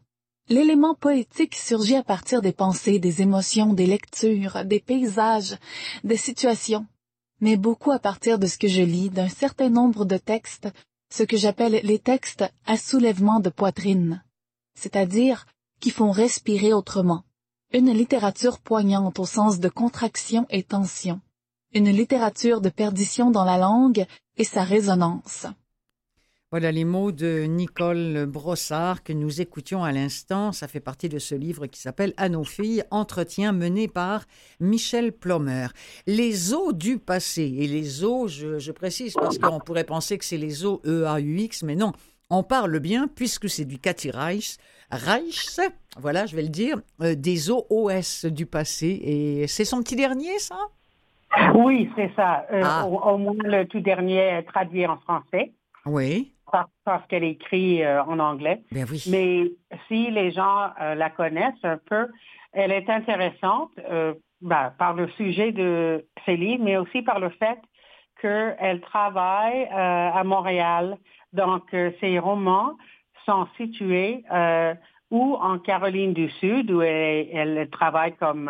L'élément poétique surgit à partir des pensées, des émotions, des lectures, des paysages, des situations, mais beaucoup à partir de ce que je lis, d'un certain nombre de textes, ce que j'appelle les textes à soulèvement de poitrine, c'est-à-dire qui font respirer autrement. Une littérature poignante au sens de contraction et tension. Une littérature de perdition dans la langue et sa résonance. Voilà les mots de Nicole Brossard que nous écoutions à l'instant. Ça fait partie de ce livre qui s'appelle À nos filles, entretien mené par Michel Plomer. Les eaux du passé. Et les eaux, je, précise, parce qu'on pourrait penser que c'est les eaux E-A-U-X, mais non. On parle bien, puisque c'est du Cathy Reich, Reich, voilà, je vais le dire, euh, des eaux OS du passé. Et c'est son petit dernier, ça? Oui, c'est ça. Euh, ah. au, moins le tout dernier traduit en français. Oui parce, qu'elle écrit euh, en anglais. Ben Mais si les gens euh, la connaissent un peu, elle est intéressante euh, ben, par le sujet de ses livres, mais aussi par le fait qu'elle travaille à Montréal. Donc, ses romans sont situés ou en Caroline du Sud, où elle travaille comme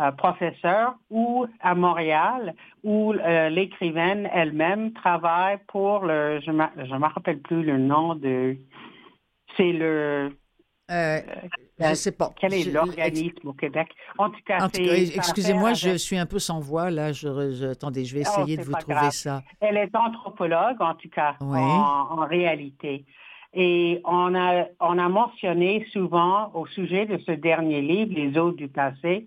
euh, professeur ou à Montréal où euh, l'écrivaine elle-même travaille pour le, je ne me rappelle plus le nom de, c'est le, euh, je sais pas. Quel est l'organisme au Québec? En tout cas, excusez-moi, je suis un peu sans voix là. Je, attendez, je vais oh, essayer de vous trouver ça. Elle est anthropologue, en tout cas, en, réalité. Et on a, on a mentionné souvent au sujet de ce dernier livre, Les eaux du passé,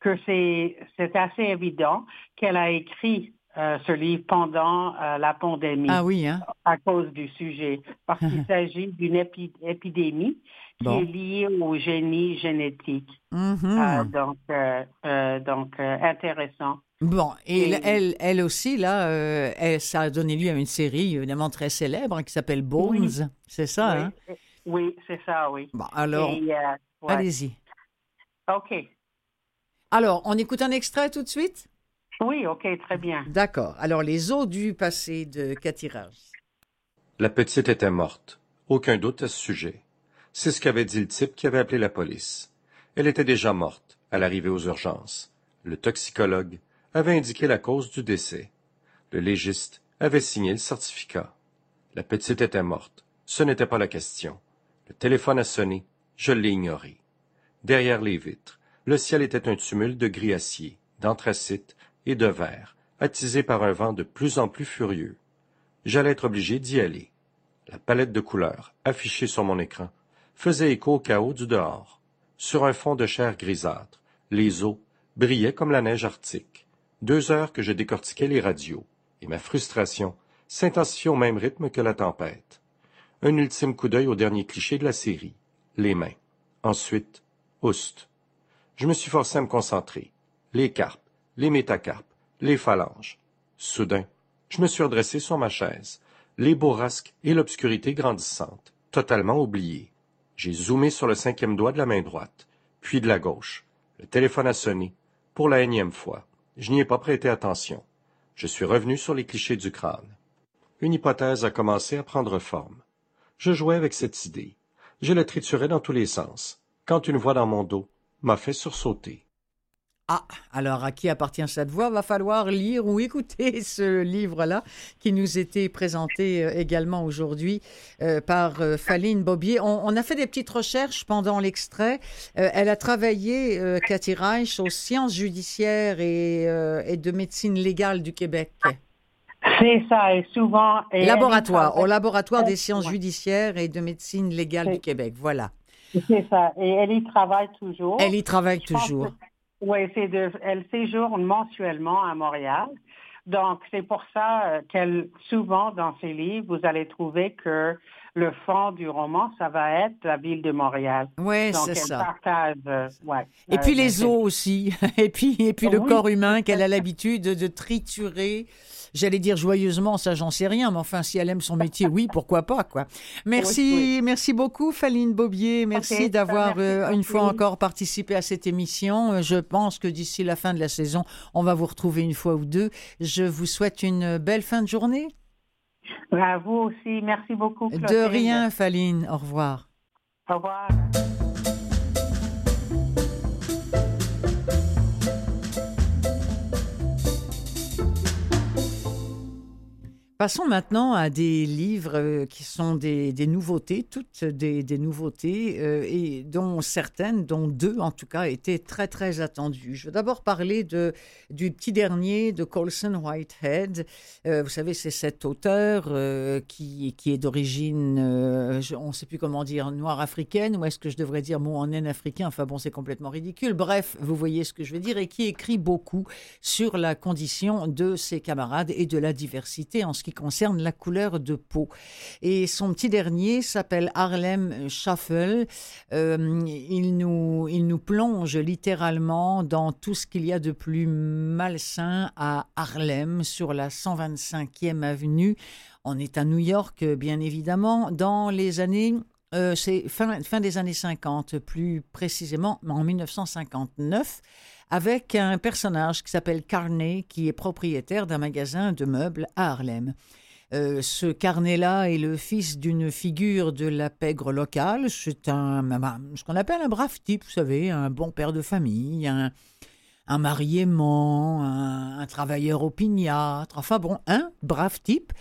que c'est assez évident qu'elle a écrit euh, ce livre pendant euh, la pandémie. Ah oui, hein? À cause du sujet. Parce qu'il s'agit d'une épidémie qui est liée au génie génétique. Mm-hmm. Euh, donc, donc intéressant. Bon, et, elle, elle aussi, là, ça a donné lieu à une série évidemment très célèbre hein, qui s'appelle Bones. C'est ça, oui. hein? Oui, c'est ça, oui. Bon, alors, allez-y. OK. Alors, on écoute un extrait tout de suite? Oui, OK, très bien. D'accord. Alors, les eaux du passé de Cathy La petite était morte. Aucun doute à ce sujet. C'est ce qu'avait dit le type qui avait appelé la police. Elle était déjà morte, à l'arrivée aux urgences. Le toxicologue avait indiqué la cause du décès. Le légiste avait signé le certificat. La petite était morte. Ce n'était pas la question. Le téléphone a sonné. Je l'ai ignoré. Derrière les vitres, le ciel était un tumulte de gris acier, d'anthracite et de verre, attisé par un vent de plus en plus furieux. J'allais être obligé d'y aller. La palette de couleurs, affichée sur mon écran, faisait écho au chaos du dehors. Sur un fond de chair grisâtre, les eaux brillaient comme la neige arctique deux heures que je décortiquais les radios, et ma frustration s'intensifiait au même rythme que la tempête. Un ultime coup d'œil au dernier cliché de la série, les mains. Ensuite, oust. Je me suis forcé à me concentrer. Les carpes, les métacarpes, les phalanges. Soudain, je me suis redressé sur ma chaise, les bourrasques et l'obscurité grandissante, totalement oubliés. J'ai zoomé sur le cinquième doigt de la main droite, puis de la gauche. Le téléphone a sonné, pour la énième fois. Je n'y ai pas prêté attention. Je suis revenu sur les clichés du crâne. Une hypothèse a commencé à prendre forme. Je jouais avec cette idée. Je la triturais dans tous les sens, quand une voix dans mon dos m'a fait sursauter. Ah, alors à qui appartient cette voix? Va falloir lire ou écouter ce livre-là qui nous était présenté euh, également aujourd'hui euh, par euh, Faline Bobier. On, a fait des petites recherches pendant l'extrait. elle a travaillé, Cathy Reich, aux sciences judiciaires et, de médecine légale du Québec. C'est ça, et souvent... laboratoire, au laboratoire des sciences judiciaires et de médecine légale du Québec, voilà. C'est ça, et elle y travaille toujours. Elle y travaille toujours. Oui, c'est de, elle séjourne mensuellement à Montréal. Donc, c'est pour ça euh, qu'elle, souvent dans ses livres, vous allez trouver que le fond du roman, ça va être la ville de Montréal. Oui, c'est ça. Partage, euh, ouais, et puis les os aussi. et puis, et puis le corps humain qu'elle a l'habitude de triturer J'allais dire joyeusement, ça j'en sais rien, mais enfin, si elle aime son métier, oui, pourquoi pas, quoi. Merci, merci beaucoup, Faline Bobier. Merci d'avoir euh, une fois encore participé à cette émission. Euh, je pense que d'ici la fin de la saison, on va vous retrouver une fois ou deux. Je vous souhaite une belle fin de journée. À vous aussi. Merci beaucoup. De rien, Faline. Au revoir. Au revoir. Passons maintenant à des livres euh, qui sont des, nouveautés, toutes des, nouveautés, euh, et dont certaines, dont deux en tout cas, étaient très très attendues. Je veux d'abord parler de, du petit dernier de Colson Whitehead. Euh, vous savez, c'est cet auteur qui, qui est d'origine, on ne sait plus comment dire, noire africaine, ou est-ce que je devrais dire mot en naine africain Enfin bon, c'est complètement ridicule. Bref, vous voyez ce que je veux dire, et qui écrit beaucoup sur la condition de ses camarades et de la diversité en ce qui concerne la couleur de peau. Et son petit dernier s'appelle Harlem Shuffle. Euh, il, nous, il nous plonge littéralement dans tout ce qu'il y a de plus malsain à Harlem, sur la 125e avenue. On est à New York, bien évidemment, dans les années euh, c'est fin, fin, des années 50, plus précisément en 1959 avec un personnage qui s'appelle Carney, qui est propriétaire d'un magasin de meubles à Harlem. Euh, ce carnet-là est le fils d'une figure de la pègre locale. C'est un, ce qu'on appelle un brave type, vous savez, un bon père de famille, un, un mariément, un, un travailleur opiniâtre, enfin bon, un brave type,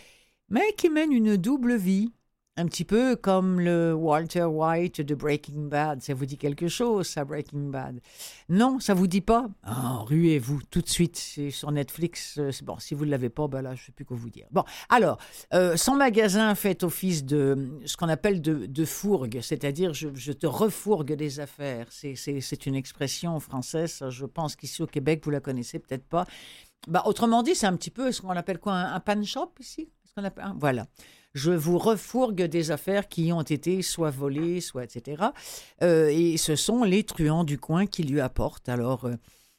mais qui mène une double vie. Un petit peu comme le Walter White de Breaking Bad. Ça vous dit quelque chose, ça, Breaking Bad? Non, ça vous dit pas? Oh, Ruez-vous tout de suite sur Netflix. Euh, bon, si vous ne l'avez pas, ben là, je ne sais plus quoi vous dire. Bon, alors, euh, son magasin fait office de ce qu'on appelle de, fourgue, c'est-à-dire je, te refourgue des affaires. C'est une expression française, je pense qu'ici au Québec, vous la connaissez peut-être pas. Bah, autrement dit, c'est un petit peu ce qu'on appelle quoi un, pan shop ici? Hein, Voilà je vous refourgue des affaires qui ont été soit volées, soit etc. Euh, et ce sont les truands du coin qui lui apportent. Alors, euh,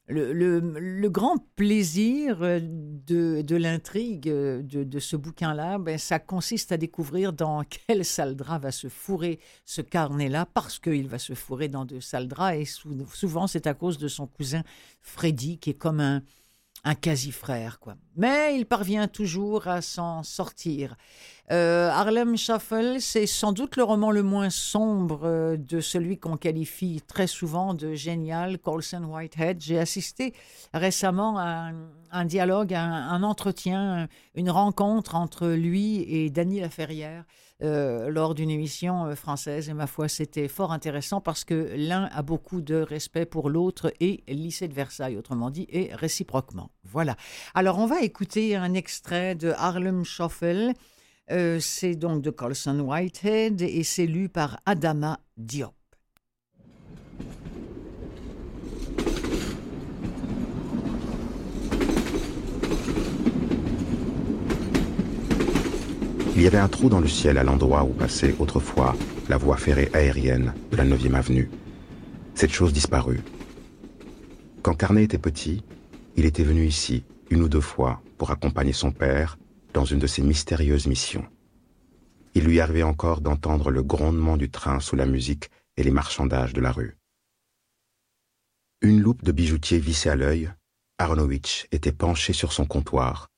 le, grand plaisir euh, de, l'intrigue de, ce bouquin-là, ben, ça consiste à découvrir dans quel saldra va se fourrer ce carnet-là, parce qu'il va se fourrer dans de saldras, et souvent c'est à cause de son cousin Freddy, qui est comme un, un quasi-frère, quoi. Mais il parvient toujours à s'en sortir. Euh, Harlem Shuffle, c'est sans doute le roman le moins sombre euh, de celui qu'on qualifie très souvent de génial, Colson Whitehead. J'ai assisté récemment à un, dialogue, à un, entretien, une rencontre entre lui et Dany Laferrière. Euh, lors d'une émission euh, française. Et ma foi, c'était fort intéressant parce que l'un a beaucoup de respect pour l'autre et lycée de Versailles, autrement dit, et réciproquement. Voilà. Alors, on va écouter un extrait de Harlem Shuffle. Euh, c'est donc de Colson Whitehead et c'est lu par Adama Diop. Il y avait un trou dans le ciel à l'endroit où passait autrefois la voie ferrée aérienne de la 9e avenue. Cette chose disparut. Quand Carnet était petit, il était venu ici une ou deux fois pour accompagner son père dans une de ses mystérieuses missions. Il lui arrivait encore d'entendre le grondement du train sous la musique et les marchandages de la rue. Une loupe de bijoutier vissée à l'œil, Aronowitz était penché sur son comptoir,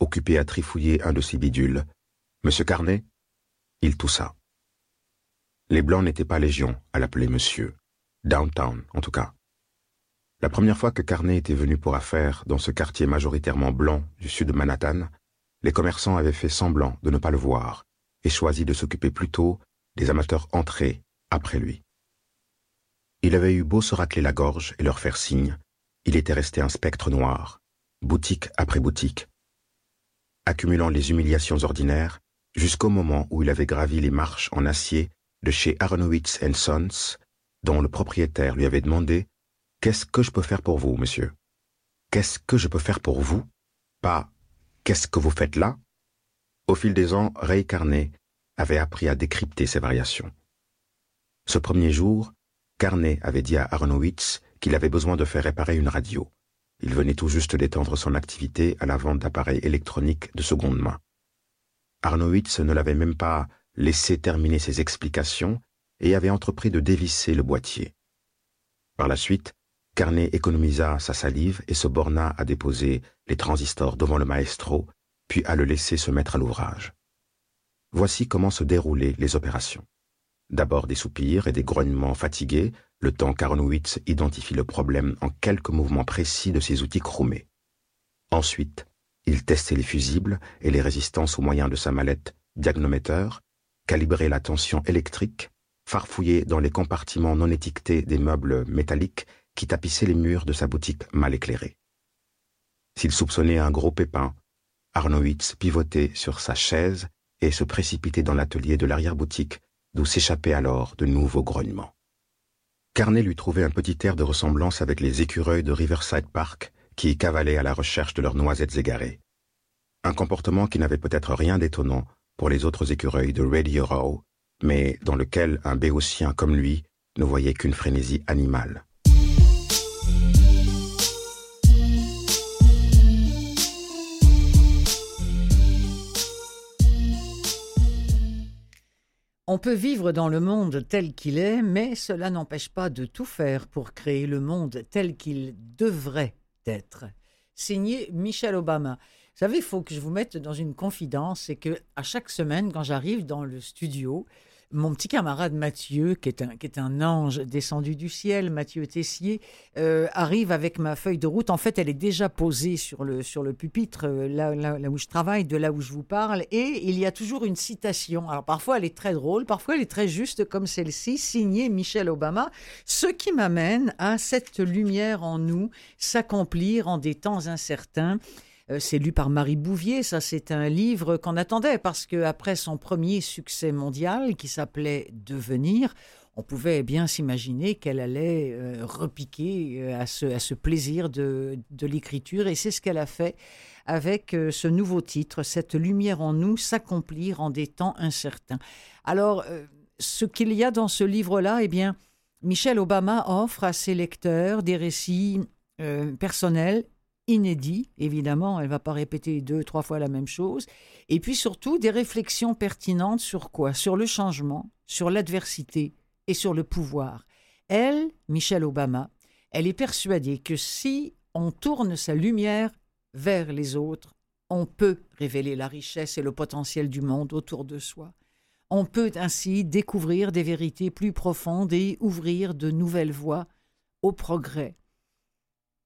occupé à trifouiller un de ses bidules Monsieur Carnet? Il toussa. Les Blancs n'étaient pas légion à l'appeler monsieur. Downtown, en tout cas. La première fois que Carnet était venu pour affaires dans ce quartier majoritairement blanc du sud de Manhattan, les commerçants avaient fait semblant de ne pas le voir et choisi de s'occuper plutôt des amateurs entrés après lui. Il avait eu beau se racler la gorge et leur faire signe, il était resté un spectre noir, boutique après boutique. Accumulant les humiliations ordinaires, jusqu'au moment où il avait gravi les marches en acier de chez Aronowitz Sons, dont le propriétaire lui avait demandé Qu'est-ce que je peux faire pour vous, monsieur Qu'est-ce que je peux faire pour vous Pas Qu'est-ce que vous faites là? Au fil des ans, Ray Carnet avait appris à décrypter ces variations. Ce premier jour, Carnet avait dit à Aronowitz qu'il avait besoin de faire réparer une radio. Il venait tout juste d'étendre son activité à la vente d'appareils électroniques de seconde main. Arnowitz ne l'avait même pas laissé terminer ses explications et avait entrepris de dévisser le boîtier. Par la suite, Carnet économisa sa salive et se borna à déposer les transistors devant le maestro, puis à le laisser se mettre à l'ouvrage. Voici comment se déroulaient les opérations. D'abord des soupirs et des grognements fatigués, le temps qu'Arnowitz identifie le problème en quelques mouvements précis de ses outils chromés. Ensuite, il testait les fusibles et les résistances au moyen de sa mallette diagnométeur, calibrait la tension électrique, farfouillait dans les compartiments non étiquetés des meubles métalliques qui tapissaient les murs de sa boutique mal éclairée. S'il soupçonnait un gros pépin, Arnowitz pivotait sur sa chaise et se précipitait dans l'atelier de l'arrière-boutique, d'où s'échappaient alors de nouveaux grognements. Carnet lui trouvait un petit air de ressemblance avec les écureuils de Riverside Park qui cavalaient à la recherche de leurs noisettes égarées. Un comportement qui n'avait peut-être rien d'étonnant pour les autres écureuils de Radio Row, mais dans lequel un béotien comme lui ne voyait qu'une frénésie animale. On peut vivre dans le monde tel qu'il est, mais cela n'empêche pas de tout faire pour créer le monde tel qu'il devrait d'être. Signé Michelle Obama. Vous savez, il faut que je vous mette dans une confidence, c'est que à chaque semaine, quand j'arrive dans le studio, mon petit camarade Mathieu, qui est un, qui est un ange descendu du ciel, Mathieu Tessier, euh, arrive avec ma feuille de route. En fait, elle est déjà posée sur le, sur le pupitre, euh, là, là, où je travaille, de là où je vous parle. Et il y a toujours une citation. Alors parfois, elle est très drôle, parfois, elle est très juste, comme celle-ci, signée Michelle Obama. Ce qui m'amène à cette lumière en nous s'accomplir en des temps incertains. Euh, c'est lu par Marie Bouvier. Ça, c'est un livre qu'on attendait parce que après son premier succès mondial qui s'appelait Devenir, on pouvait bien s'imaginer qu'elle allait euh, repiquer euh, à, ce, plaisir de, l'écriture. Et c'est ce qu'elle a fait avec ce nouveau titre, Cette lumière en nous, s'accomplir en des temps incertains. Alors, ce qu'il y a dans ce livre-là, eh bien, Michelle Obama offre à ses lecteurs des récits euh, personnel, inédit, évidemment, elle ne va pas répéter deux, trois fois la même chose, et puis surtout des réflexions pertinentes sur quoi? Sur le changement, sur l'adversité et sur le pouvoir. Elle, Michelle Obama, elle est persuadée que si on tourne sa lumière vers les autres, on peut révéler la richesse et le potentiel du monde autour de soi. On peut ainsi découvrir des vérités plus profondes et ouvrir de nouvelles voies au progrès.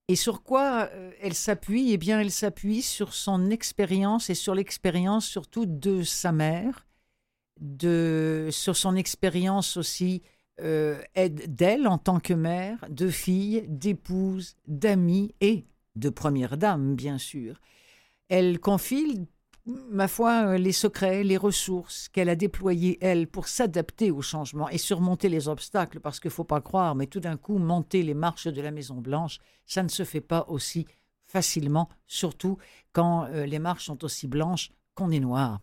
Et sur quoi euh, elle s'appuie? Eh bien, elle s'appuie sur son expérience et sur l'expérience surtout de sa mère, de, sur son expérience aussi euh, d'elle en tant que mère, de fille, d'épouse, d'amie et de première dame, bien sûr. Elle confie ma foi, euh, les secrets, les ressources qu'elle a déployées, elle, pour s'adapter au changement et surmonter les obstacles, parce qu'il ne faut pas croire, mais tout d'un coup, monter les marches de la Maison-Blanche, ça ne se fait pas aussi facilement, surtout quand euh, les marches sont aussi blanches qu'on est noir.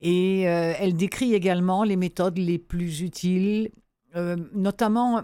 Et euh, elle décrit également les méthodes les plus utiles, notamment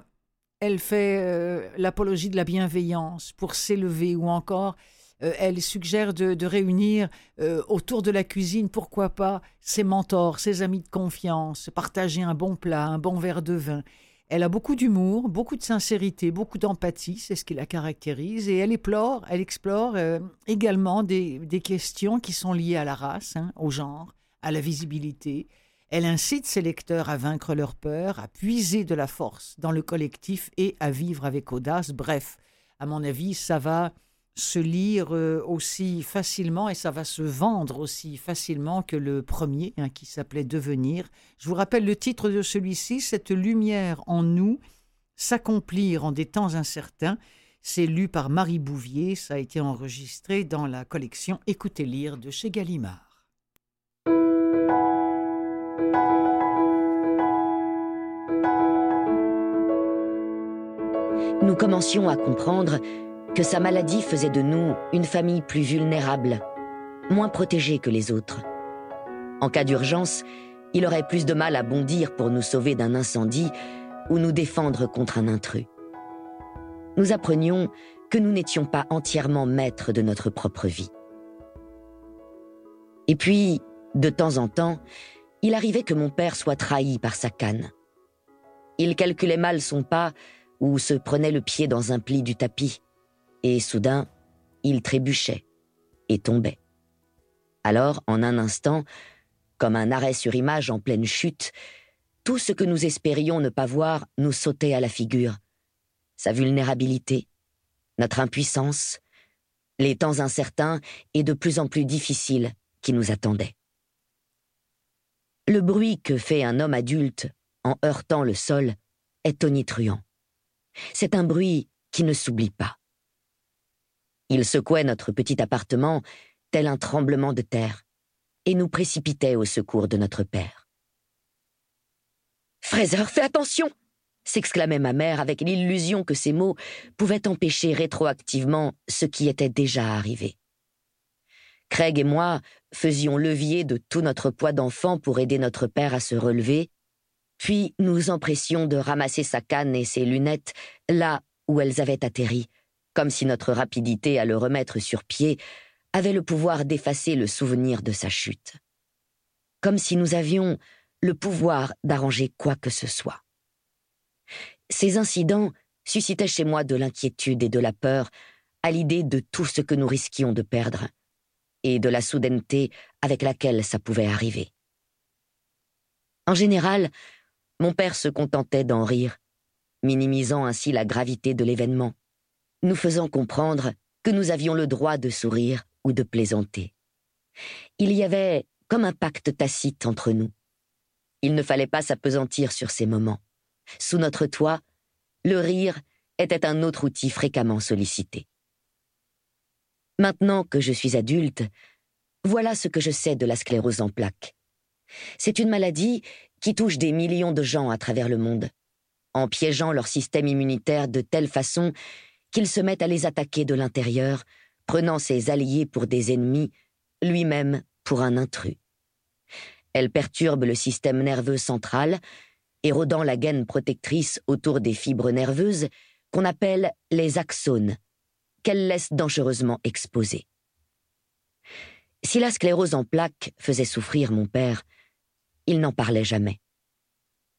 elle fait l'apologie de la bienveillance pour s'élever ou encore euh, elle suggère de, réunir euh, autour de la cuisine, pourquoi pas, ses mentors, ses amis de confiance, partager un bon plat, un bon verre de vin. Elle a beaucoup d'humour, beaucoup de sincérité, beaucoup d'empathie, c'est ce qui la caractérise, et elle explore, elle explore euh, également des, questions qui sont liées à la race, hein, au genre, à la visibilité. Elle incite ses lecteurs à vaincre leur peur, à puiser de la force dans le collectif et à vivre avec audace. Bref, à mon avis, ça va se lire euh, aussi facilement et ça va se vendre aussi facilement que le premier hein, qui s'appelait Devenir. Je vous rappelle le titre de celui-ci, Cette lumière en nous, s'accomplir en des temps incertains. C'est lu par Marie Bouvier, ça a été enregistré dans la collection Écoutez lire de chez Gallimard. Nous commencions à comprendre que sa maladie faisait de nous une famille plus vulnérable, moins protégée que les autres. En cas d'urgence, il aurait plus de mal à bondir pour nous sauver d'un incendie ou nous défendre contre un intrus. Nous apprenions que nous n'étions pas entièrement maîtres de notre propre vie. Et puis, de temps en temps, il arrivait que mon père soit trahi par sa canne. Il calculait mal son pas ou se prenait le pied dans un pli du tapis et soudain, il trébuchait et tombait. Alors, en un instant, comme un arrêt sur image en pleine chute, tout ce que nous espérions ne pas voir nous sautait à la figure. Sa vulnérabilité, notre impuissance, les temps incertains et de plus en plus difficiles qui nous attendaient. Le bruit que fait un homme adulte en heurtant le sol est tonitruant. C'est un bruit qui ne s'oublie pas. Il secouait notre petit appartement tel un tremblement de terre et nous précipitait au secours de notre père. Fraser, fais attention s'exclamait ma mère avec l'illusion que ces mots pouvaient empêcher rétroactivement ce qui était déjà arrivé. Craig et moi faisions levier de tout notre poids d'enfant pour aider notre père à se relever, puis nous empressions de ramasser sa canne et ses lunettes là où elles avaient atterri, comme si notre rapidité à le remettre sur pied avait le pouvoir d'effacer le souvenir de sa chute. Comme si nous avions le pouvoir d'arranger quoi que ce soit. Ces incidents suscitaient chez moi de l'inquiétude et de la peur à l'idée de tout ce que nous risquions de perdre, et de la soudaineté avec laquelle ça pouvait arriver. En général, mon père se contentait d'en rire, minimisant ainsi la gravité de l'événement nous faisant comprendre que nous avions le droit de sourire ou de plaisanter. Il y avait comme un pacte tacite entre nous. Il ne fallait pas s'apesantir sur ces moments. Sous notre toit, le rire était un autre outil fréquemment sollicité. Maintenant que je suis adulte, voilà ce que je sais de la sclérose en plaques. C'est une maladie qui touche des millions de gens à travers le monde, en piégeant leur système immunitaire de telle façon qu'il se met à les attaquer de l'intérieur, prenant ses alliés pour des ennemis, lui-même pour un intrus. Elle perturbe le système nerveux central, érodant la gaine protectrice autour des fibres nerveuses qu'on appelle les axones, qu'elle laisse dangereusement exposée. Si la sclérose en plaques faisait souffrir mon père, il n'en parlait jamais.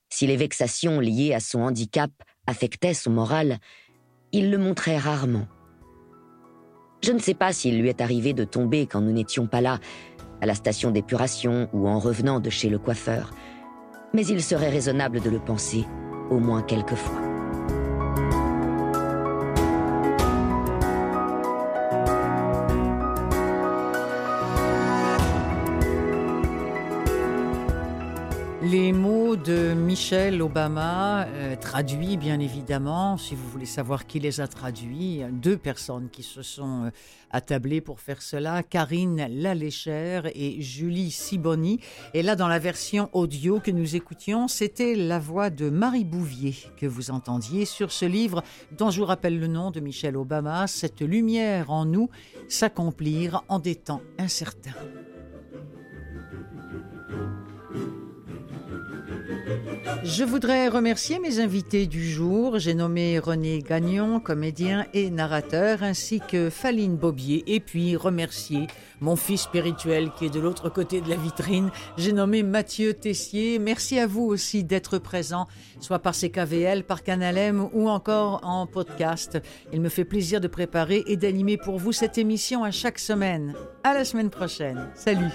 Si les vexations liées à son handicap affectaient son moral, il le montrait rarement. Je ne sais pas s'il lui est arrivé de tomber quand nous n'étions pas là, à la station d'épuration ou en revenant de chez le coiffeur, mais il serait raisonnable de le penser, au moins quelques Michelle Obama, euh, traduits bien évidemment, si vous voulez savoir qui les a traduits, deux personnes qui se sont euh, attablées pour faire cela, Karine Laléchère et Julie Siboni. Et là, dans la version audio que nous écoutions, c'était la voix de Marie Bouvier que vous entendiez sur ce livre dont je vous rappelle le nom de Michelle Obama, Cette lumière en nous, s'accomplir en des temps incertains. Je voudrais remercier mes invités du jour. J'ai nommé René Gagnon, comédien et narrateur, ainsi que Faline Bobier, et puis remercier mon fils spirituel qui est de l'autre côté de la vitrine. J'ai nommé Mathieu Tessier. Merci à vous aussi d'être présent, soit par CKVL, par Canal M ou encore en podcast. Il me fait plaisir de préparer et d'animer pour vous cette émission à chaque semaine. À la semaine prochaine. Salut.